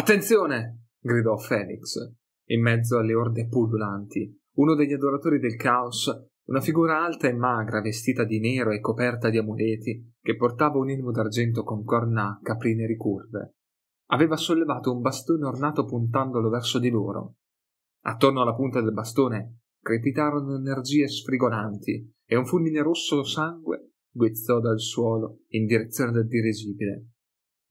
Attenzione! gridò Felix, in mezzo alle orde pullulanti. Uno degli adoratori del caos, una figura alta e magra, vestita di nero e coperta di amuleti, che portava un elmo d'argento con corna caprine ricurve. Aveva sollevato un bastone ornato puntandolo verso di loro. Attorno alla punta del bastone crepitarono energie sfrigolanti e un fulmine rosso sangue guizzò dal suolo in direzione del dirigibile.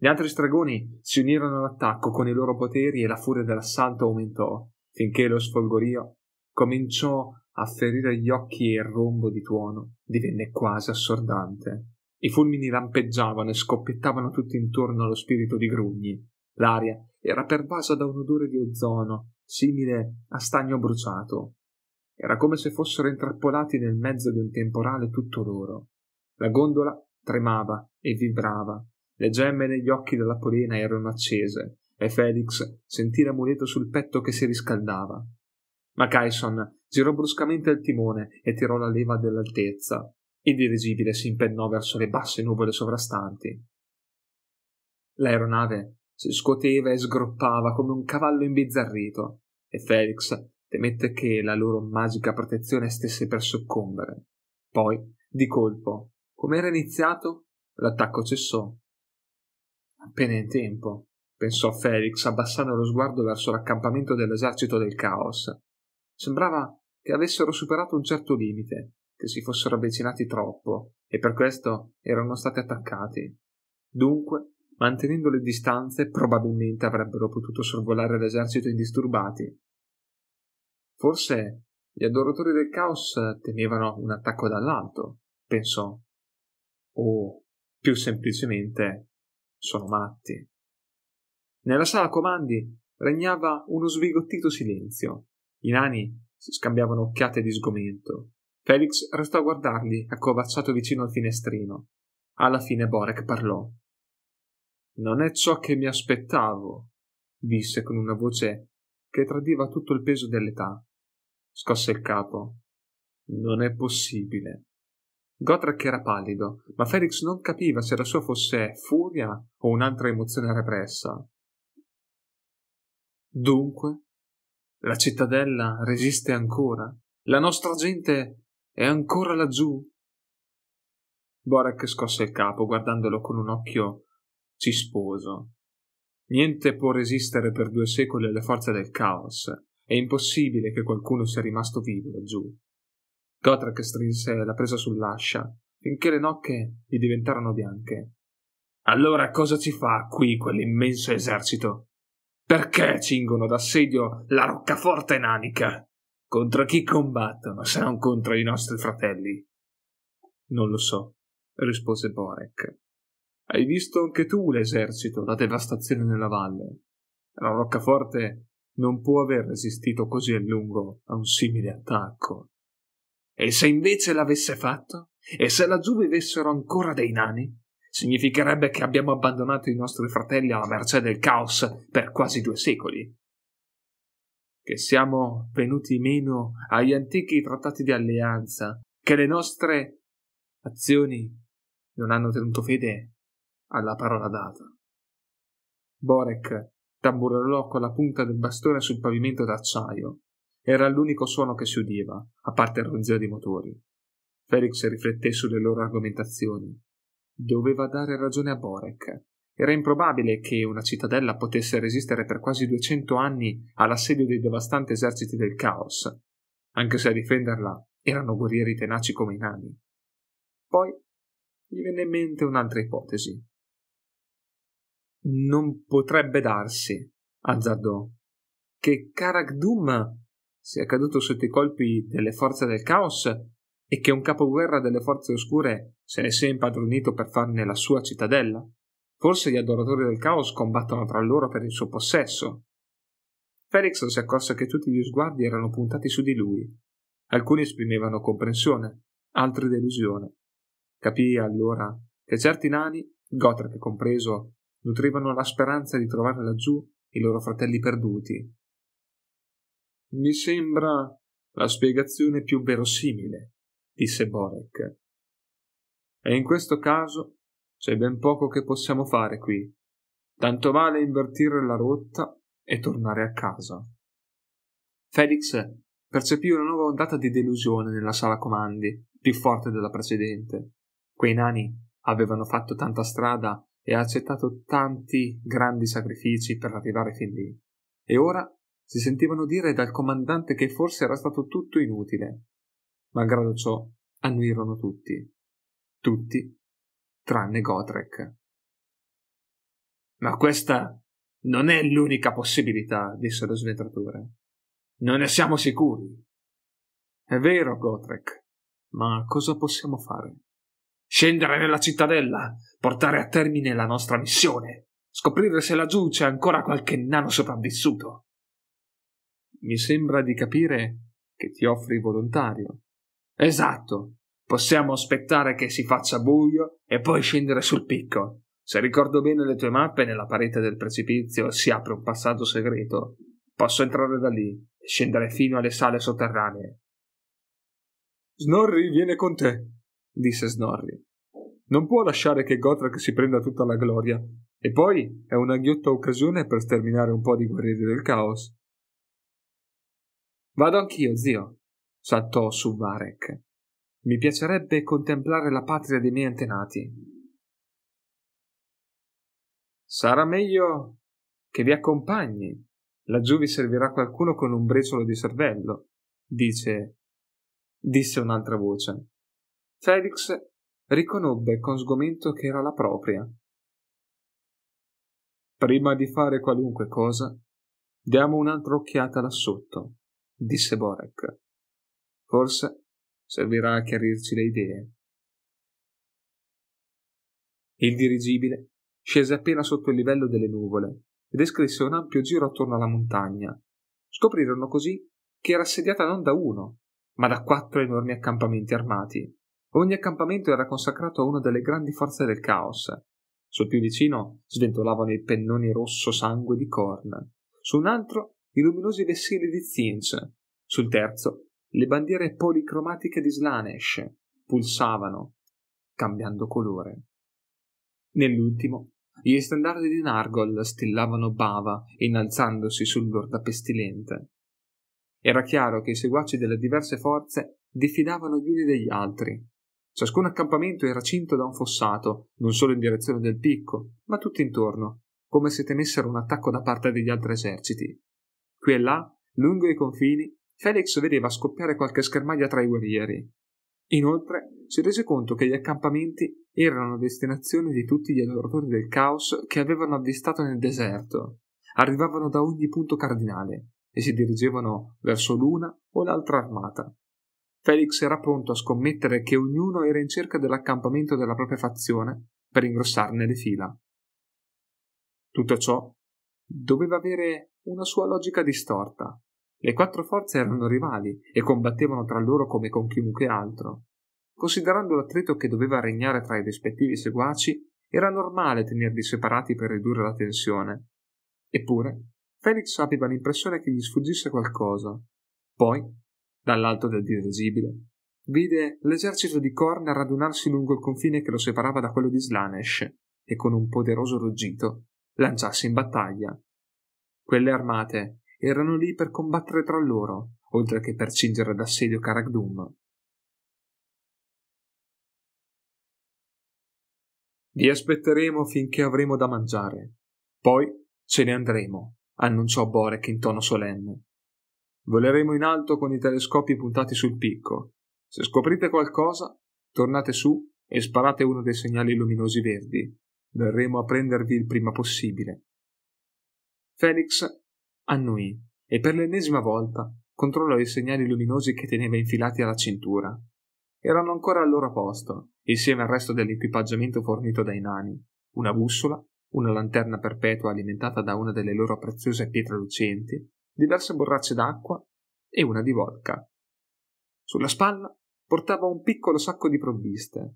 Gli altri stregoni si unirono all'attacco con i loro poteri e la furia dell'assalto aumentò, finché lo sfolgorio cominciò a ferire gli occhi e il rombo di tuono divenne quasi assordante. I fulmini lampeggiavano e scoppiettavano tutti intorno allo spirito di Grugni. L'aria era pervasa da un odore di ozono, simile a stagno bruciato. Era come se fossero intrappolati nel mezzo di un temporale tutto loro. La gondola tremava e vibrava le gemme negli occhi della polena erano accese e Felix sentì l'amuleto sul petto che si riscaldava. Ma Kyson girò bruscamente il timone e tirò la leva dell'altezza. Il dirigibile si impennò verso le basse nuvole sovrastanti. L'aeronave si scuoteva e sgroppava come un cavallo imbizzarrito e Felix temette che la loro magica protezione stesse per soccombere. Poi, di colpo, come era iniziato, l'attacco cessò Appena in tempo, pensò Felix, abbassando lo sguardo verso l'accampamento dell'esercito del caos. Sembrava che avessero superato un certo limite, che si fossero avvicinati troppo, e per questo erano stati attaccati. Dunque, mantenendo le distanze, probabilmente avrebbero potuto sorvolare l'esercito indisturbati. Forse gli adoratori del caos temevano un attacco dall'alto, pensò. O, più semplicemente, sono matti. Nella sala comandi regnava uno sbigottito silenzio. I nani si scambiavano occhiate di sgomento. Felix restò a guardarli, accovacciato vicino al finestrino. Alla fine Borek parlò. Non è ciò che mi aspettavo, disse con una voce che tradiva tutto il peso dell'età. Scosse il capo. Non è possibile. Gotrek era pallido, ma Felix non capiva se la sua fosse furia o un'altra emozione repressa. Dunque, la cittadella resiste ancora? La nostra gente è ancora laggiù? Borek scosse il capo, guardandolo con un occhio cisposo. Niente può resistere per due secoli alle forze del caos. È impossibile che qualcuno sia rimasto vivo laggiù. Gotrek strinse la presa sull'ascia finché le nocche gli diventarono bianche. Allora cosa ci fa qui quell'immenso esercito? Perché cingono d'assedio la roccaforte nanica? Contro chi combattono se non contro i nostri fratelli? Non lo so, rispose Borek. Hai visto anche tu l'esercito, la devastazione nella valle. La roccaforte non può aver resistito così a lungo a un simile attacco. E se invece l'avesse fatto? E se laggiù vivessero ancora dei nani? Significherebbe che abbiamo abbandonato i nostri fratelli alla mercé del caos per quasi due secoli. Che siamo venuti meno agli antichi trattati di alleanza, che le nostre azioni non hanno tenuto fede alla parola data. Borek tamburellò con la punta del bastone sul pavimento d'acciaio era l'unico suono che si udiva, a parte il ronzio dei motori. Felix rifletté sulle loro argomentazioni. Doveva dare ragione a Borek. Era improbabile che una cittadella potesse resistere per quasi duecento anni all'assedio dei devastanti eserciti del caos, anche se a difenderla erano guerrieri tenaci come i nani. Poi gli venne in mente un'altra ipotesi. Non potrebbe darsi, azzardò, che Karakdum sia caduto sotto i colpi delle forze del caos e che un capoguerra delle forze oscure se ne sia impadronito per farne la sua cittadella? Forse gli adoratori del caos combattono tra loro per il suo possesso. Felix si accorse che tutti gli sguardi erano puntati su di lui. Alcuni esprimevano comprensione, altri delusione. Capì allora che certi nani, Gotrek compreso, nutrivano la speranza di trovare laggiù i loro fratelli perduti mi sembra la spiegazione più verosimile, disse Borek. E in questo caso c'è ben poco che possiamo fare qui. Tanto vale invertire la rotta e tornare a casa. Felix percepì una nuova ondata di delusione nella sala comandi, più forte della precedente. Quei nani avevano fatto tanta strada e accettato tanti grandi sacrifici per arrivare fin lì. E ora si sentivano dire dal comandante che forse era stato tutto inutile. Malgrado ciò, annuirono tutti. Tutti, tranne Gotrek. Ma questa non è l'unica possibilità, disse lo sventatore. Non ne siamo sicuri. È vero, Gotrek, ma cosa possiamo fare? Scendere nella cittadella, portare a termine la nostra missione, scoprire se laggiù c'è ancora qualche nano sopravvissuto. Mi sembra di capire che ti offri volontario. Esatto. Possiamo aspettare che si faccia buio e poi scendere sul picco. Se ricordo bene le tue mappe, nella parete del precipizio si apre un passaggio segreto. Posso entrare da lì e scendere fino alle sale sotterranee. Snorri viene con te, disse Snorri. Non può lasciare che Gotrek si prenda tutta la gloria. E poi è una ghiotta occasione per sterminare un po' di guerrieri del caos. Vado anch'io, zio, saltò su Varek. Mi piacerebbe contemplare la patria dei miei antenati. Sarà meglio che vi accompagni. Laggiù vi servirà qualcuno con un briciolo di cervello, dice, disse un'altra voce. Felix riconobbe con sgomento che era la propria. Prima di fare qualunque cosa, diamo un'altra occhiata là sotto, disse Borek. Forse servirà a chiarirci le idee. Il dirigibile scese appena sotto il livello delle nuvole e descrisse un ampio giro attorno alla montagna. Scoprirono così che era assediata non da uno, ma da quattro enormi accampamenti armati. Ogni accampamento era consacrato a una delle grandi forze del caos. Sul più vicino sventolavano i pennoni rosso sangue di Korn, su un altro i luminosi vessili di Zinch, sul terzo le bandiere policromatiche di Slanesh pulsavano, cambiando colore. Nell'ultimo, gli stendardi di Nargol stillavano bava, innalzandosi sull'orda pestilente. Era chiaro che i seguaci delle diverse forze diffidavano gli uni degli altri. Ciascun accampamento era cinto da un fossato, non solo in direzione del picco, ma tutto intorno, come se temessero un attacco da parte degli altri eserciti. Qui e là, lungo i confini, Felix vedeva scoppiare qualche schermaglia tra i guerrieri. Inoltre si rese conto che gli accampamenti erano destinazione di tutti gli adoratori del caos che avevano avvistato nel deserto. Arrivavano da ogni punto cardinale e si dirigevano verso l'una o l'altra armata. Felix era pronto a scommettere che ognuno era in cerca dell'accampamento della propria fazione per ingrossarne le fila. Tutto ciò doveva avere una sua logica distorta. Le quattro forze erano rivali e combattevano tra loro come con chiunque altro. Considerando l'attrito che doveva regnare tra i rispettivi seguaci, era normale tenerli separati per ridurre la tensione. Eppure, Felix aveva l'impressione che gli sfuggisse qualcosa. Poi, dall'alto del dirigibile, vide l'esercito di Korn radunarsi lungo il confine che lo separava da quello di Slanesh e con un poderoso ruggito lanciarsi in battaglia. Quelle armate erano lì per combattere tra loro, oltre che per cingere d'assedio Karagdum. Vi aspetteremo finché avremo da mangiare. Poi ce ne andremo, annunciò Borek in tono solenne. Voleremo in alto con i telescopi puntati sul picco. Se scoprite qualcosa, tornate su e sparate uno dei segnali luminosi verdi. Verremo a prendervi il prima possibile. Felix annuì e per l'ennesima volta controllò i segnali luminosi che teneva infilati alla cintura. Erano ancora al loro posto, insieme al resto dell'equipaggiamento fornito dai nani, una bussola, una lanterna perpetua alimentata da una delle loro preziose pietre lucenti, diverse borracce d'acqua e una di vodka. Sulla spalla portava un piccolo sacco di provviste.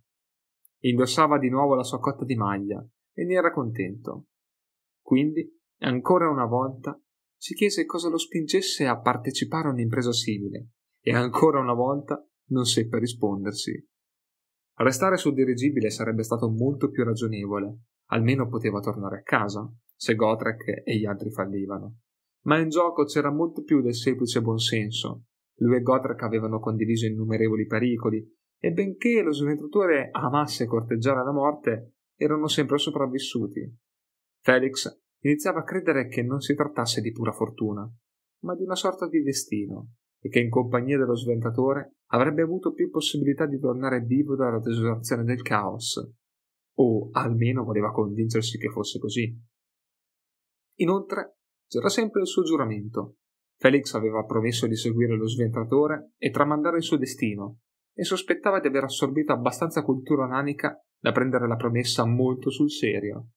Indossava di nuovo la sua cotta di maglia e ne era contento. Quindi, ancora una volta, si chiese cosa lo spingesse a partecipare a un'impresa simile e ancora una volta non seppe rispondersi. Restare sul dirigibile sarebbe stato molto più ragionevole, almeno poteva tornare a casa. se Gotrek e gli altri fallivano. Ma in gioco c'era molto più del semplice buonsenso. Lui e Gotrek avevano condiviso innumerevoli pericoli, e benché lo sventatore amasse corteggiare la morte, erano sempre sopravvissuti. Felix iniziava a credere che non si trattasse di pura fortuna, ma di una sorta di destino, e che in compagnia dello sventatore avrebbe avuto più possibilità di tornare vivo dalla desolazione del caos, o almeno voleva convincersi che fosse così. Inoltre c'era sempre il suo giuramento. Felix aveva promesso di seguire lo sventatore e tramandare il suo destino, e sospettava di aver assorbito abbastanza cultura nanica da prendere la promessa molto sul serio.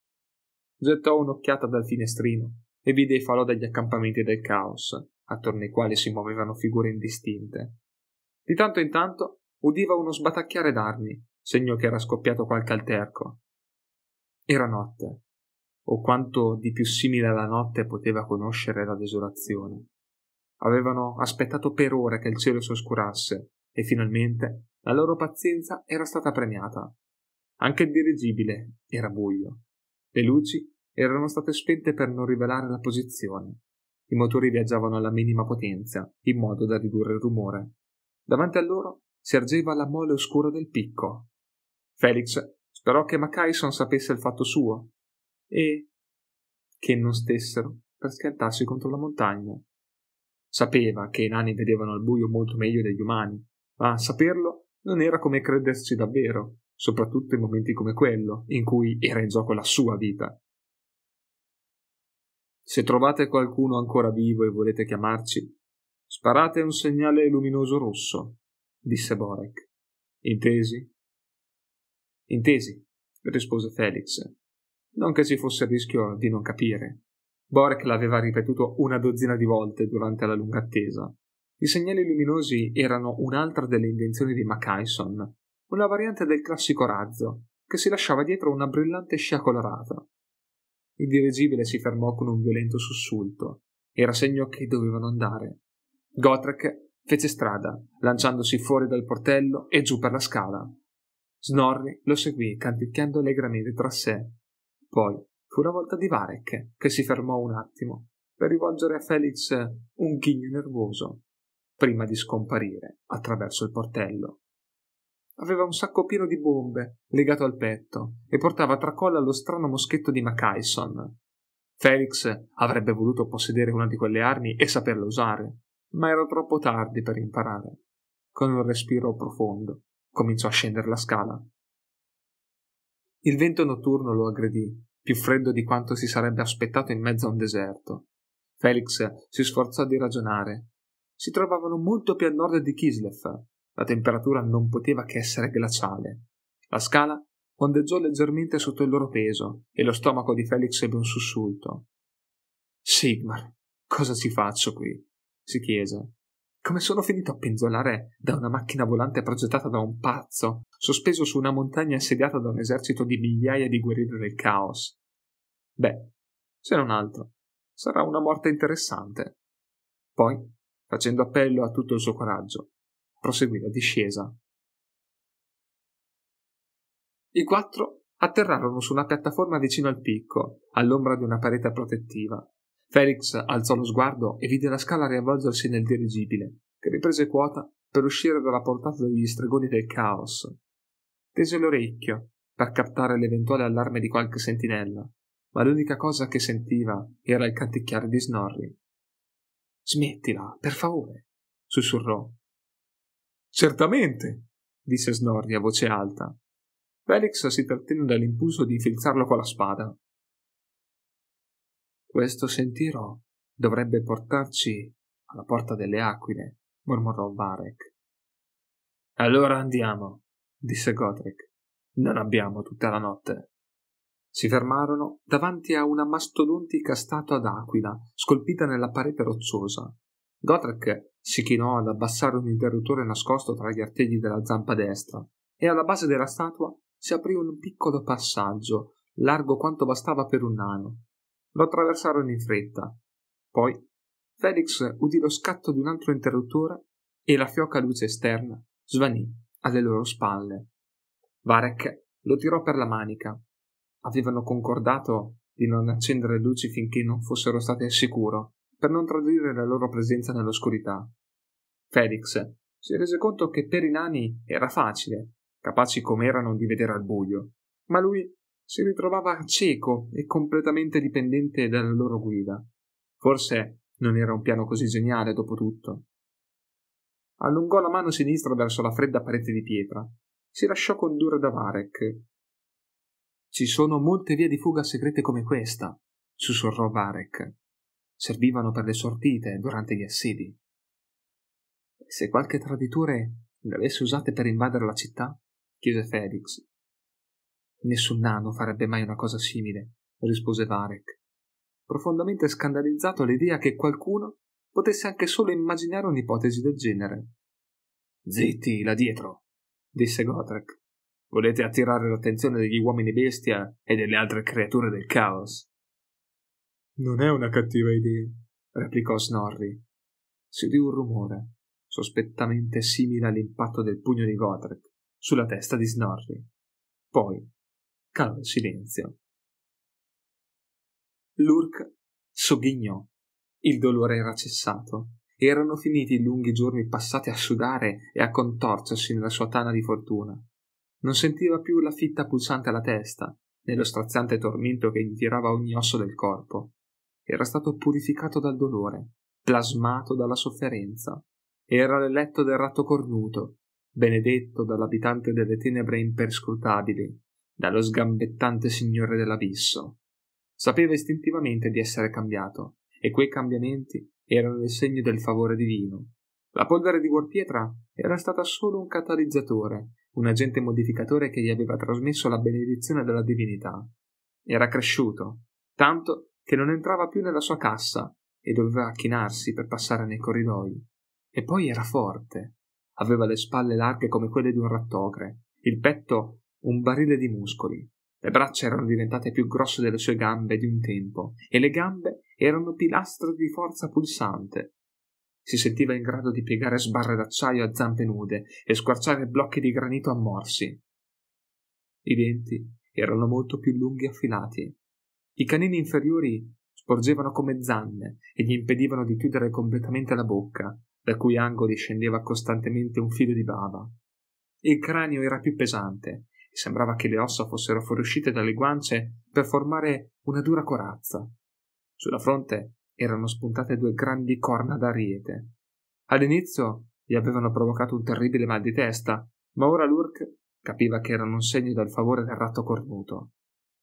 Gettò un'occhiata dal finestrino e vide i falò degli accampamenti del caos, attorno ai quali si muovevano figure indistinte. Di tanto in tanto udiva uno sbatacchiare d'armi, segno che era scoppiato qualche alterco. Era notte, o quanto di più simile alla notte poteva conoscere la desolazione. Avevano aspettato per ore che il cielo si oscurasse e finalmente la loro pazienza era stata premiata. Anche il dirigibile era buio. Le luci erano state spente per non rivelare la posizione. I motori viaggiavano alla minima potenza, in modo da ridurre il rumore. Davanti a loro si ergeva la mole oscura del picco. Felix sperò che Macaison sapesse il fatto suo e che non stessero per schiantarsi contro la montagna. Sapeva che i nani vedevano al buio molto meglio degli umani, ma saperlo non era come crederci davvero, soprattutto in momenti come quello, in cui era in gioco la sua vita. Se trovate qualcuno ancora vivo e volete chiamarci, sparate un segnale luminoso rosso, disse Borek. Intesi? Intesi, rispose Felix. Non che ci fosse il rischio di non capire. Borek l'aveva ripetuto una dozzina di volte durante la lunga attesa. I segnali luminosi erano un'altra delle invenzioni di Macaison, una variante del classico razzo, che si lasciava dietro una brillante scia colorata. Il dirigibile si fermò con un violento sussulto. Era segno che dovevano andare. Gotrek fece strada, lanciandosi fuori dal portello e giù per la scala. Snorri lo seguì canticchiando allegramente tra sé. Poi fu la volta di Varek, che si fermò un attimo per rivolgere a Felix un ghigno nervoso, prima di scomparire attraverso il portello. Aveva un sacco pieno di bombe legato al petto e portava tra colla lo strano moschetto di Macaison. Felix avrebbe voluto possedere una di quelle armi e saperla usare, ma era troppo tardi per imparare. Con un respiro profondo cominciò a scendere la scala. Il vento notturno lo aggredì, più freddo di quanto si sarebbe aspettato in mezzo a un deserto. Felix si sforzò di ragionare. Si trovavano molto più a nord di Kislev. La temperatura non poteva che essere glaciale. La scala ondeggiò leggermente sotto il loro peso e lo stomaco di Felix ebbe un sussulto. Sigmar, cosa ci faccio qui? si chiese. Come sono finito a penzolare da una macchina volante progettata da un pazzo, sospeso su una montagna assediata da un esercito di migliaia di guerrieri del caos? Beh, se non altro, sarà una morte interessante. Poi, facendo appello a tutto il suo coraggio, proseguì la discesa. I quattro atterrarono su una piattaforma vicino al picco, all'ombra di una parete protettiva, Felix alzò lo sguardo e vide la scala riavvolgersi nel dirigibile, che riprese quota per uscire dalla portata degli stregoni del caos. Tese l'orecchio per captare l'eventuale allarme di qualche sentinella, ma l'unica cosa che sentiva era il canticchiare di Snorri. Smettila, per favore, sussurrò. Certamente, disse Snorri a voce alta. Felix si trattenne dall'impulso di infilzarlo con la spada, questo sentiero dovrebbe portarci alla porta delle aquile, mormorò Varek. Allora andiamo, disse Godric. Non abbiamo tutta la notte. Si fermarono davanti a una mastodontica statua d'aquila scolpita nella parete rocciosa. Godric si chinò ad abbassare un interruttore nascosto tra gli artigli della zampa destra e alla base della statua si aprì un piccolo passaggio, largo quanto bastava per un nano, lo attraversarono in fretta. Poi Felix udì lo scatto di un altro interruttore e la fioca luce esterna svanì alle loro spalle. Varek lo tirò per la manica. Avevano concordato di non accendere luci finché non fossero state al sicuro, per non tradire la loro presenza nell'oscurità. Felix si rese conto che per i nani era facile, capaci com'erano di vedere al buio, ma lui si ritrovava cieco e completamente dipendente dalla loro guida. Forse non era un piano così geniale, dopo tutto. Allungò la mano sinistra verso la fredda parete di pietra. Si lasciò condurre da Varek. Ci sono molte vie di fuga segrete come questa, sussurrò Varek. Servivano per le sortite durante gli assedi. Se qualche traditore le avesse usate per invadere la città? chiese Felix. Nessun nano farebbe mai una cosa simile, rispose Varek, profondamente scandalizzato all'idea che qualcuno potesse anche solo immaginare un'ipotesi del genere. Zitti, là dietro, disse Gotrek. Volete attirare l'attenzione degli uomini bestia e delle altre creature del caos? Non è una cattiva idea, replicò Snorri. Si udì un rumore, sospettamente simile all'impatto del pugno di Gotrek, sulla testa di Snorri. Poi calò il silenzio. Lurk sogghignò. Il dolore era cessato. Erano finiti i lunghi giorni passati a sudare e a contorcersi nella sua tana di fortuna. Non sentiva più la fitta pulsante alla testa, né lo straziante tormento che gli tirava ogni osso del corpo. Era stato purificato dal dolore, plasmato dalla sofferenza. Era l'eletto del ratto cornuto, benedetto dall'abitante delle tenebre imperscrutabili, dallo sgambettante signore dell'abisso. Sapeva istintivamente di essere cambiato, e quei cambiamenti erano il segno del favore divino. La polvere di Guarpietra era stata solo un catalizzatore, un agente modificatore che gli aveva trasmesso la benedizione della divinità. Era cresciuto, tanto che non entrava più nella sua cassa e doveva chinarsi per passare nei corridoi. E poi era forte. Aveva le spalle larghe come quelle di un rattogre, il petto un barile di muscoli. Le braccia erano diventate più grosse delle sue gambe di un tempo, e le gambe erano pilastri di forza pulsante. Si sentiva in grado di piegare sbarre d'acciaio a zampe nude e squarciare blocchi di granito a morsi. I denti erano molto più lunghi e affilati. I canini inferiori sporgevano come zanne e gli impedivano di chiudere completamente la bocca, da cui angoli scendeva costantemente un filo di bava. Il cranio era più pesante Sembrava che le ossa fossero fuoriuscite dalle guance per formare una dura corazza. Sulla fronte erano spuntate due grandi corna d'ariete. All'inizio gli avevano provocato un terribile mal di testa, ma ora Lurk capiva che erano un segno del favore del ratto cornuto.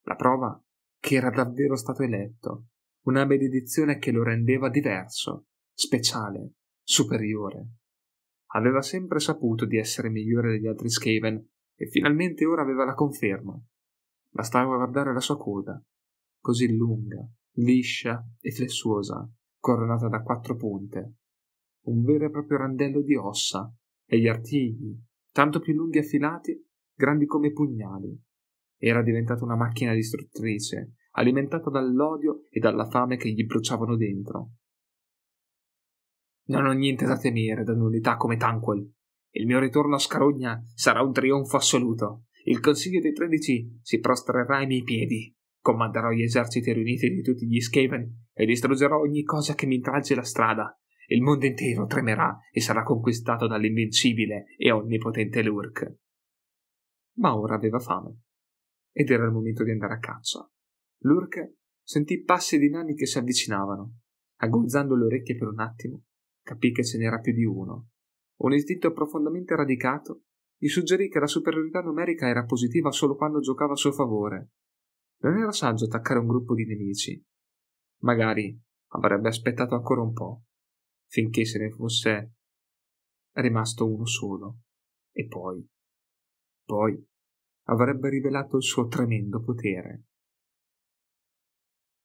La prova che era davvero stato eletto, una benedizione che lo rendeva diverso, speciale, superiore. Aveva sempre saputo di essere migliore degli altri Skaven e finalmente ora aveva la conferma. Bastava guardare la sua coda, così lunga, liscia e flessuosa, coronata da quattro punte. Un vero e proprio randello di ossa, e gli artigli, tanto più lunghi e affilati, grandi come pugnali. Era diventata una macchina distruttrice, alimentata dall'odio e dalla fame che gli bruciavano dentro. Non ho niente da temere da nullità come Tanquil, il mio ritorno a Scarogna sarà un trionfo assoluto. Il Consiglio dei Tredici si prostrerà ai miei piedi. Comanderò gli eserciti riuniti di tutti gli Skaven e distruggerò ogni cosa che mi intralci la strada. Il mondo intero tremerà e sarà conquistato dall'invincibile e onnipotente Lurk. Ma ora aveva fame. Ed era il momento di andare a caccia. Lurk sentì passi di nani che si avvicinavano. Aguzzando le orecchie per un attimo, capì che ce n'era più di uno un istinto profondamente radicato gli suggerì che la superiorità numerica era positiva solo quando giocava a suo favore. Non era saggio attaccare un gruppo di nemici. Magari avrebbe aspettato ancora un po', finché se ne fosse rimasto uno solo. E poi, poi avrebbe rivelato il suo tremendo potere.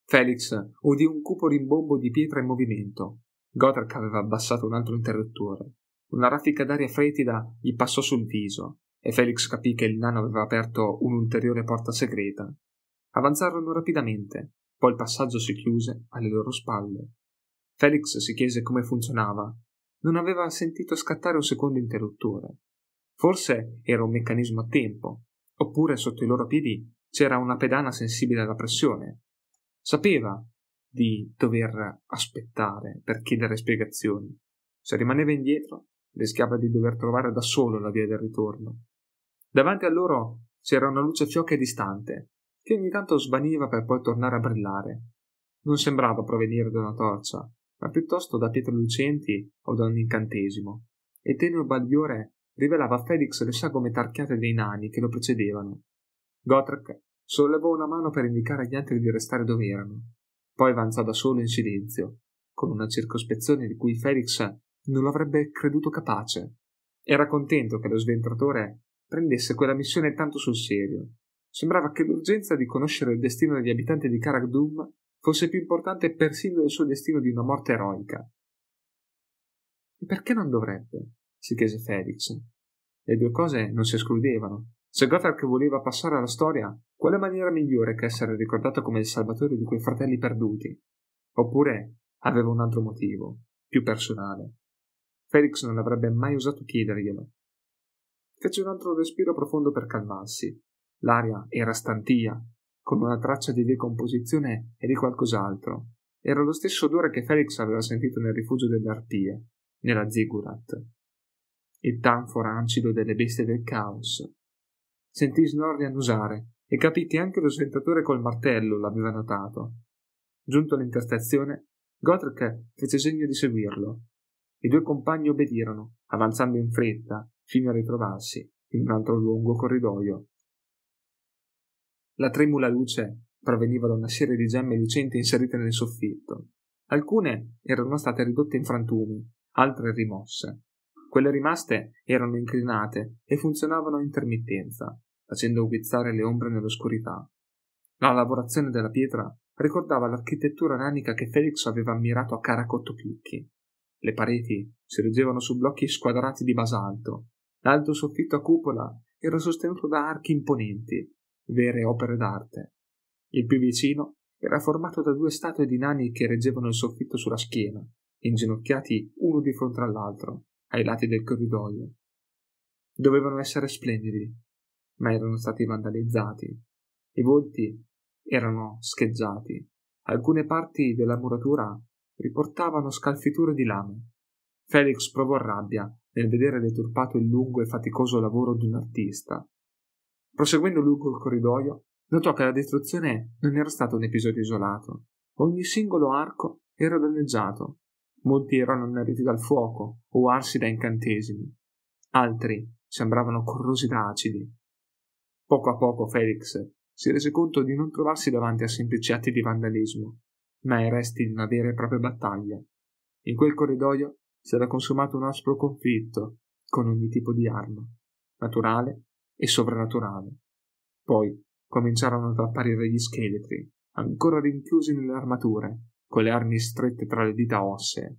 Felix udì un cupo rimbombo di pietra in movimento. Godric aveva abbassato un altro interruttore. Una raffica d'aria fretida gli passò sul viso e Felix capì che il nano aveva aperto un'ulteriore porta segreta. Avanzarono rapidamente, poi il passaggio si chiuse alle loro spalle. Felix si chiese come funzionava. Non aveva sentito scattare un secondo interruttore. Forse era un meccanismo a tempo, oppure sotto i loro piedi c'era una pedana sensibile alla pressione. Sapeva di dover aspettare per chiedere spiegazioni. Se rimaneva indietro, rischiava di dover trovare da solo la via del ritorno. Davanti a loro c'era una luce fioca e distante, che ogni tanto svaniva per poi tornare a brillare. Non sembrava provenire da una torcia, ma piuttosto da pietre lucenti o da un incantesimo. E tenue bagliore rivelava a Felix le sagome tarchiate dei nani che lo precedevano. Gotrek sollevò una mano per indicare agli altri di restare dove erano. Poi avanzò da solo in silenzio, con una circospezione di cui Felix non lo avrebbe creduto capace. Era contento che lo sventratore prendesse quella missione tanto sul serio. Sembrava che l'urgenza di conoscere il destino degli abitanti di Karagdum fosse più importante persino del suo destino di una morte eroica. E perché non dovrebbe? Si chiese Felix. Le due cose non si escludevano. Se Gotthard voleva passare alla storia, quale maniera migliore che essere ricordato come il salvatore di quei fratelli perduti? Oppure aveva un altro motivo, più personale. Felix non avrebbe mai osato chiederglielo. Fece un altro respiro profondo per calmarsi. L'aria era stantia, con una traccia di decomposizione e di qualcos'altro. Era lo stesso odore che Felix aveva sentito nel rifugio delle arpie, nella zigurat. Il tanfo rancido delle bestie del caos. Sentì Snorri annusare e capì che anche lo sventatore col martello l'aveva notato. Giunto all'interstazione, Gotrek fece segno di seguirlo. I due compagni obbedirono, avanzando in fretta, fino a ritrovarsi in un altro lungo corridoio. La tremula luce proveniva da una serie di gemme lucenti inserite nel soffitto. Alcune erano state ridotte in frantumi, altre rimosse. Quelle rimaste erano inclinate e funzionavano a intermittenza, facendo guizzare le ombre nell'oscurità. La lavorazione della pietra ricordava l'architettura nanica che Felix aveva ammirato a Caracotto Picchi. Le pareti si reggevano su blocchi squadrati di basalto. L'alto soffitto a cupola era sostenuto da archi imponenti, vere opere d'arte. Il più vicino era formato da due statue di nani che reggevano il soffitto sulla schiena, inginocchiati uno di fronte all'altro, ai lati del corridoio. Dovevano essere splendidi, ma erano stati vandalizzati. I volti erano scheggiati. Alcune parti della muratura riportavano scalfiture di lame. Felix provò rabbia nel vedere deturpato il lungo e faticoso lavoro di un artista. Proseguendo lungo il corridoio, notò che la distruzione non era stato un episodio isolato. Ogni singolo arco era danneggiato. Molti erano anneriti dal fuoco o arsi da incantesimi. Altri sembravano corrosi da acidi. Poco a poco Felix si rese conto di non trovarsi davanti a semplici atti di vandalismo, ma ai resti di una vera e propria battaglia. In quel corridoio si era consumato un aspro conflitto con ogni tipo di arma, naturale e sovrannaturale. Poi cominciarono ad apparire gli scheletri, ancora rinchiusi nelle armature, con le armi strette tra le dita ossee.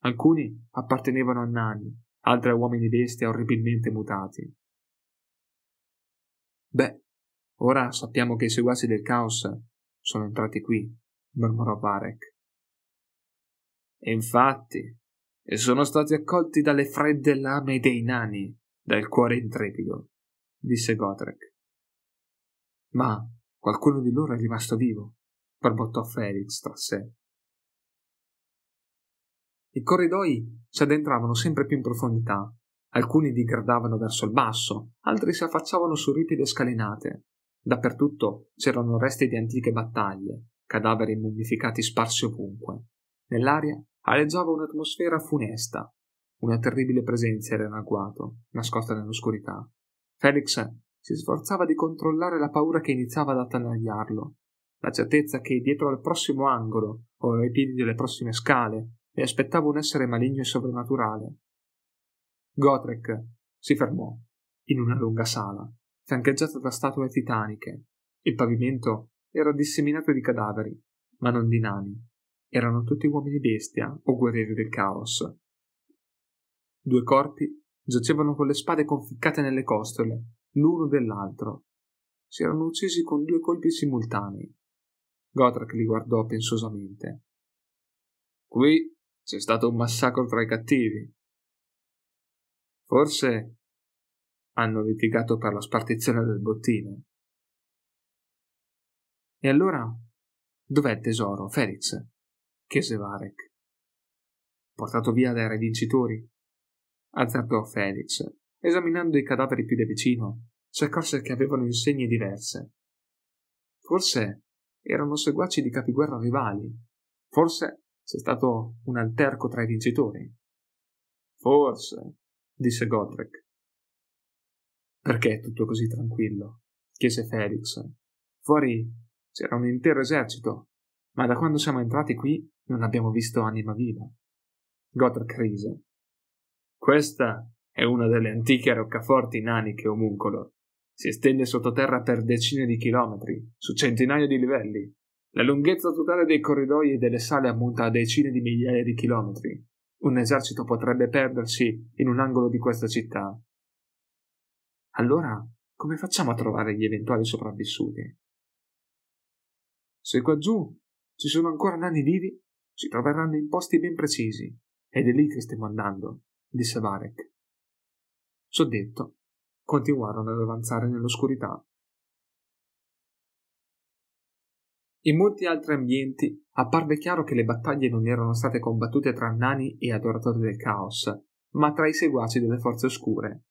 Alcuni appartenevano a nani, altri a uomini bestia orribilmente mutati. Beh, ora sappiamo che i seguaci del caos sono entrati qui, mormorò Varek. E infatti, sono stati accolti dalle fredde lame dei nani, dal cuore intrepido, disse Gotrek. Ma qualcuno di loro è rimasto vivo, borbottò Felix tra sé. I corridoi si addentravano sempre più in profondità. Alcuni digradavano verso il basso, altri si affacciavano su ripide scalinate. Dappertutto c'erano resti di antiche battaglie, cadaveri mummificati sparsi ovunque. Nell'aria aleggiava un'atmosfera funesta. Una terribile presenza era in agguato, nascosta nell'oscurità. Felix si sforzava di controllare la paura che iniziava ad attanagliarlo, la certezza che dietro al prossimo angolo o ai piedi delle prossime scale le aspettava un essere maligno e sovrannaturale. Gotrek si fermò in una lunga sala, fiancheggiata da statue titaniche. Il pavimento era disseminato di cadaveri, ma non di nani. Erano tutti uomini bestia o guerrieri del caos. Due corpi giacevano con le spade conficcate nelle costole, l'uno dell'altro. Si erano uccisi con due colpi simultanei. Gotrek li guardò pensosamente. Qui c'è stato un massacro tra i cattivi. Forse hanno litigato per la spartizione del bottino. E allora Dov'è il tesoro, Felix? chiese Varek. Portato via dai re vincitori? azzardò Felix. Esaminando i cadaveri più da vicino, si accorse che avevano insegne diverse. Forse erano seguaci di capiguerra rivali. Forse c'è stato un alterco tra i vincitori. Forse, disse Godric. Perché è tutto così tranquillo? chiese Felix. Fuori c'era un intero esercito, ma da quando siamo entrati qui non abbiamo visto anima viva. Godric rise. Questa è una delle antiche roccaforti naniche omuncolo. Si estende sottoterra per decine di chilometri, su centinaia di livelli. La lunghezza totale dei corridoi e delle sale ammonta a decine di migliaia di chilometri. Un esercito potrebbe perdersi in un angolo di questa città. Allora, come facciamo a trovare gli eventuali sopravvissuti? Se qua giù ci sono ancora nani vivi, ci troveranno in posti ben precisi, ed è lì che stiamo andando, disse Varek. Soddetto, continuarono ad avanzare nell'oscurità. In molti altri ambienti apparve chiaro che le battaglie non erano state combattute tra nani e adoratori del caos, ma tra i seguaci delle forze oscure,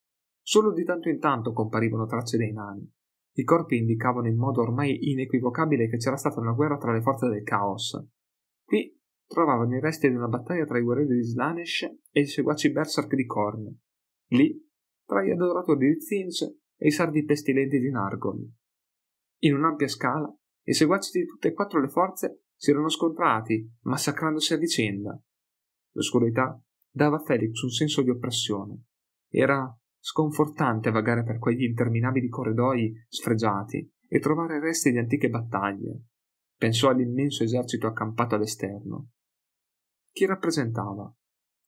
Solo di tanto in tanto comparivano tracce dei nani. I corpi indicavano in modo ormai inequivocabile che c'era stata una guerra tra le forze del caos. Qui trovavano i resti di una battaglia tra i guerrieri di Slanesh e i seguaci berserk di Korn. Lì, tra gli adoratori di Zinch e i sardi pestilenti di Nargol. In un'ampia scala, i seguaci di tutte e quattro le forze si erano scontrati, massacrandosi a vicenda. L'oscurità dava a Felix un senso di oppressione. Era Sconfortante vagare per quegli interminabili corridoi sfregiati e trovare resti di antiche battaglie. Pensò all'immenso esercito accampato all'esterno. Chi rappresentava?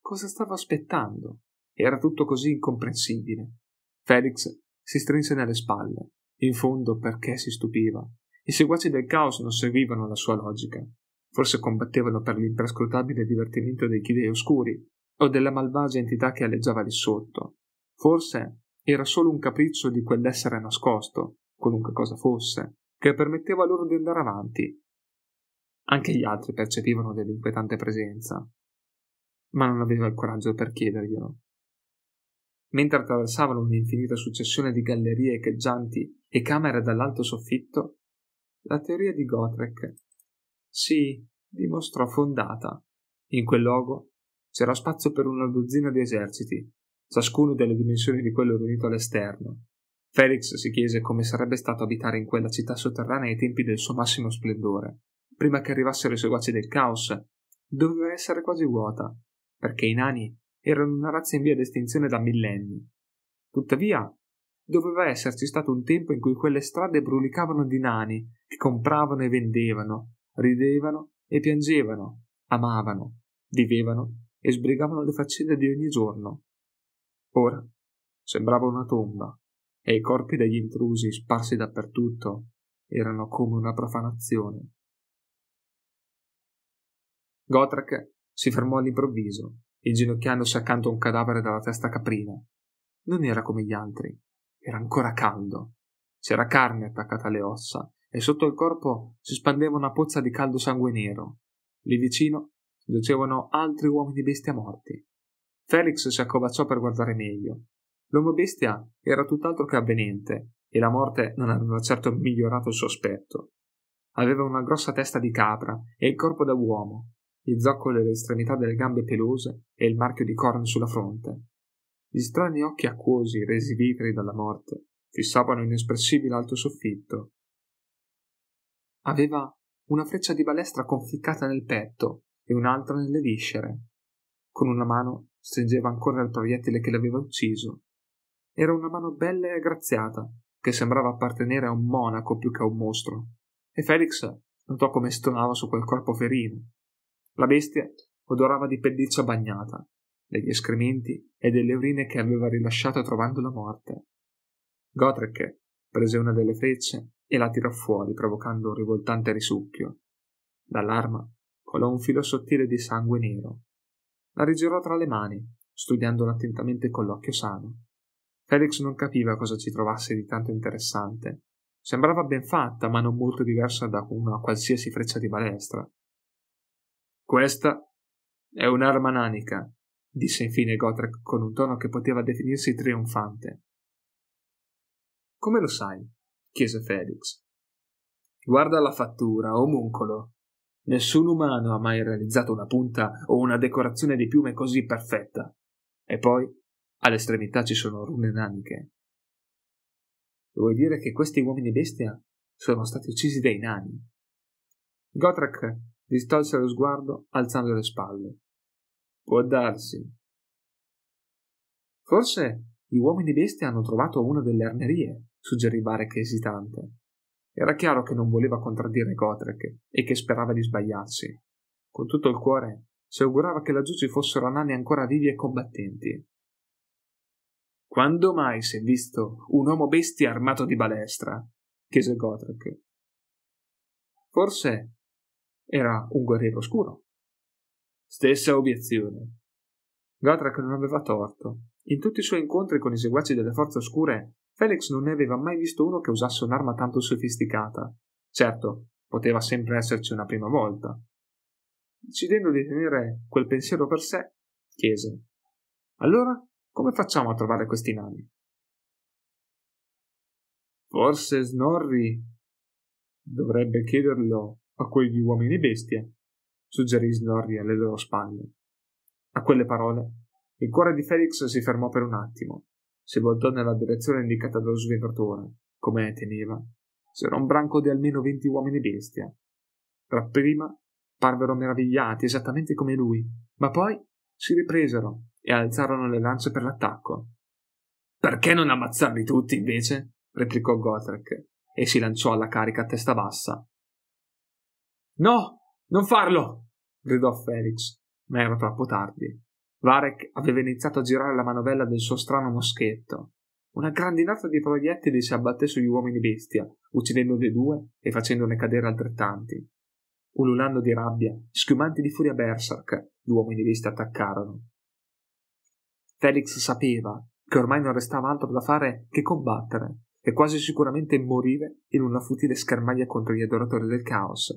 Cosa stava aspettando? Era tutto così incomprensibile. Felix si strinse nelle spalle. In fondo, perché si stupiva? I seguaci del caos non seguivano la sua logica. Forse combattevano per l'imprescrutabile divertimento dei chidei oscuri o della malvagia entità che alleggiava lì sotto. Forse era solo un capriccio di quell'essere nascosto, qualunque cosa fosse, che permetteva loro di andare avanti. Anche gli altri percepivano dell'inquietante presenza, ma non aveva il coraggio per chiederglielo. Mentre attraversavano un'infinita successione di gallerie echeggianti e camere dall'alto soffitto, la teoria di Gotrek si dimostrò fondata. In quel luogo c'era spazio per una dozzina di eserciti, ciascuno delle dimensioni di quello riunito all'esterno. Felix si chiese come sarebbe stato abitare in quella città sotterranea ai tempi del suo massimo splendore, prima che arrivassero i seguaci del caos. Doveva essere quasi vuota, perché i nani erano una razza in via d'estinzione da millenni. Tuttavia, doveva esserci stato un tempo in cui quelle strade brulicavano di nani che compravano e vendevano, ridevano e piangevano, amavano, vivevano e sbrigavano le faccende di ogni giorno. Ora sembrava una tomba e i corpi degli intrusi sparsi dappertutto erano come una profanazione. Gotrak si fermò all'improvviso, inginocchiandosi accanto a un cadavere dalla testa caprina. Non era come gli altri, era ancora caldo. C'era carne attaccata alle ossa e sotto il corpo si spandeva una pozza di caldo sangue nero. Lì vicino giacevano altri uomini bestia morti. Felix si accovacciò per guardare meglio. L'uomo bestia era tutt'altro che avvenente, e la morte non aveva certo migliorato il suo aspetto. Aveva una grossa testa di capra e il corpo da uomo, gli zoccoli alle estremità delle gambe pelose e il marchio di corno sulla fronte. Gli strani occhi acquosi, resi vitri dalla morte, fissavano inespressibile alto soffitto. Aveva una freccia di balestra conficcata nel petto e un'altra nelle viscere. Con una mano stringeva ancora il proiettile che l'aveva ucciso. Era una mano bella e aggraziata, che sembrava appartenere a un monaco più che a un mostro, e Felix notò come stonava su quel corpo ferino. La bestia odorava di pelliccia bagnata, degli escrementi e delle urine che aveva rilasciato trovando la morte. Gotrek prese una delle frecce e la tirò fuori, provocando un rivoltante risucchio. Dall'arma colò un filo sottile di sangue nero la rigirò tra le mani, studiandola attentamente con l'occhio sano. Felix non capiva cosa ci trovasse di tanto interessante. sembrava ben fatta, ma non molto diversa da una qualsiasi freccia di balestra. Questa è un'arma nanica, disse infine Gotrek con un tono che poteva definirsi trionfante. Come lo sai? chiese Felix. Guarda la fattura, omuncolo. Nessun umano ha mai realizzato una punta o una decorazione di piume così perfetta. E poi, all'estremità ci sono rune naniche. Vuoi dire che questi uomini bestia sono stati uccisi dai nani? Gotrek distolse lo sguardo alzando le spalle. Può darsi. Forse gli uomini bestia hanno trovato una delle armerie, suggerì Varek esitante. Era chiaro che non voleva contraddire Gotrek e che sperava di sbagliarsi. Con tutto il cuore si augurava che laggiù ci fossero nani ancora vivi e combattenti. Quando mai si è visto un uomo bestia armato di balestra? chiese Gotrek. Forse era un guerriero oscuro. Stessa obiezione. Gotrek non aveva torto. In tutti i suoi incontri con i seguaci delle forze oscure, Felix non ne aveva mai visto uno che usasse un'arma tanto sofisticata. Certo, poteva sempre esserci una prima volta. Decidendo di tenere quel pensiero per sé, chiese: Allora come facciamo a trovare questi nani? Forse Snorri dovrebbe chiederlo a quegli uomini bestia, suggerì Snorri alle loro spalle. A quelle parole, il cuore di Felix si fermò per un attimo, si voltò nella direzione indicata dallo svenatore, come temeva. C'era un branco di almeno venti uomini bestia. Dapprima parvero meravigliati, esattamente come lui, ma poi si ripresero e alzarono le lance per l'attacco. Perché non ammazzarli tutti, invece? replicò Gotrek e si lanciò alla carica a testa bassa. No, non farlo! gridò Felix, ma era troppo tardi. Varek aveva iniziato a girare la manovella del suo strano moschetto. Una grandinata di proiettili si abbatté sugli uomini bestia, uccidendone due e facendone cadere altrettanti. Ululando di rabbia, schiumanti di furia berserk, gli uomini bestia attaccarono. Felix sapeva che ormai non restava altro da fare che combattere e quasi sicuramente morire in una futile schermaglia contro gli adoratori del caos.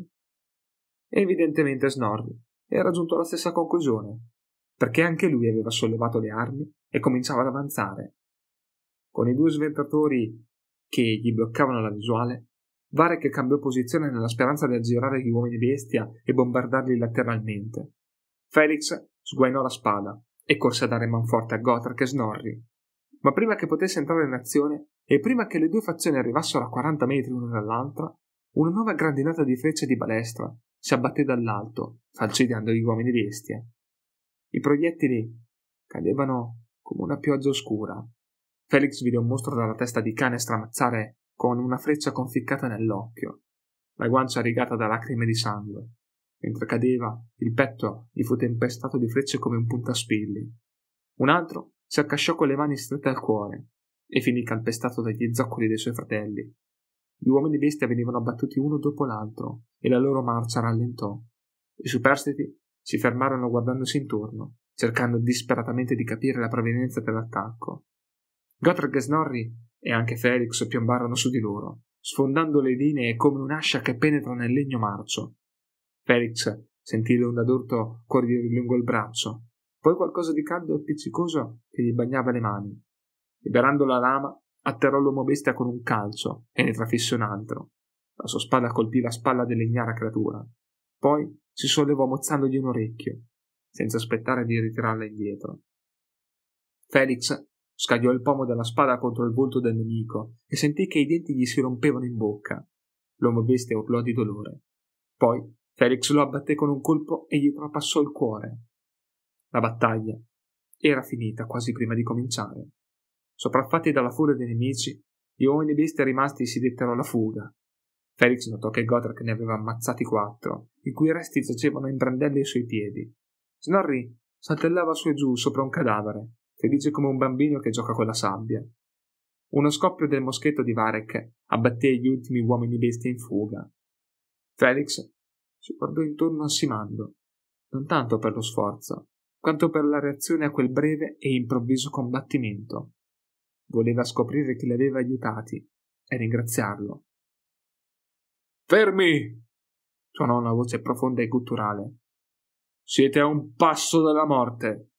Evidentemente Snorri era giunto alla stessa conclusione, perché anche lui aveva sollevato le armi e cominciava ad avanzare. Con i due sventatori che gli bloccavano la visuale, Varek cambiò posizione nella speranza di aggirare gli uomini bestia e bombardarli lateralmente. Felix sguainò la spada e corse a dare manforte a Gotrak e Snorri. Ma prima che potesse entrare in azione e prima che le due fazioni arrivassero a 40 metri l'una dall'altra, una nuova grandinata di frecce di balestra si abbatté dall'alto, falcidiando gli uomini bestia. I proiettili cadevano come una pioggia oscura. Felix vide un mostro dalla testa di cane stramazzare con una freccia conficcata nell'occhio, la guancia rigata da lacrime di sangue. Mentre cadeva, il petto gli fu tempestato di frecce come un puntaspilli. Un altro si accasciò con le mani strette al cuore e finì calpestato dagli zoccoli dei suoi fratelli. Gli uomini bestia venivano abbattuti uno dopo l'altro e la loro marcia rallentò. I superstiti si fermarono guardandosi intorno, cercando disperatamente di capire la provenienza dell'attacco. Gottrek e Snorri e anche Felix piombarono su di loro, sfondando le linee come un'ascia che penetra nel legno marcio. Felix sentì l'onda d'urto correre lungo il braccio, poi qualcosa di caldo e appiccicoso che gli bagnava le mani. Liberando la lama, atterrò l'uomo bestia con un calcio e ne trafisse un altro. La sua spada colpì la spalla dell'ignara creatura. Poi si sollevò mozzandogli un orecchio, senza aspettare di ritirarla indietro. Felix scagliò il pomo della spada contro il volto del nemico e sentì che i denti gli si rompevano in bocca. L'uomo bestia urlò di dolore. Poi Felix lo abbatté con un colpo e gli trapassò il cuore. La battaglia era finita quasi prima di cominciare. Sopraffatti dalla furia dei nemici, gli uomini bestia rimasti si dettero alla fuga, Felix notò che Godric ne aveva ammazzati quattro, i cui resti giacevano in brandelli ai suoi piedi. Snorri saltellava su e giù sopra un cadavere, felice come un bambino che gioca con la sabbia. Uno scoppio del moschetto di Varek abbatté gli ultimi uomini bestia in fuga. Felix si guardò intorno ansimando, non tanto per lo sforzo, quanto per la reazione a quel breve e improvviso combattimento. Voleva scoprire chi li aveva aiutati e ringraziarlo. Fermi! suonò una voce profonda e gutturale. Siete a un passo dalla morte.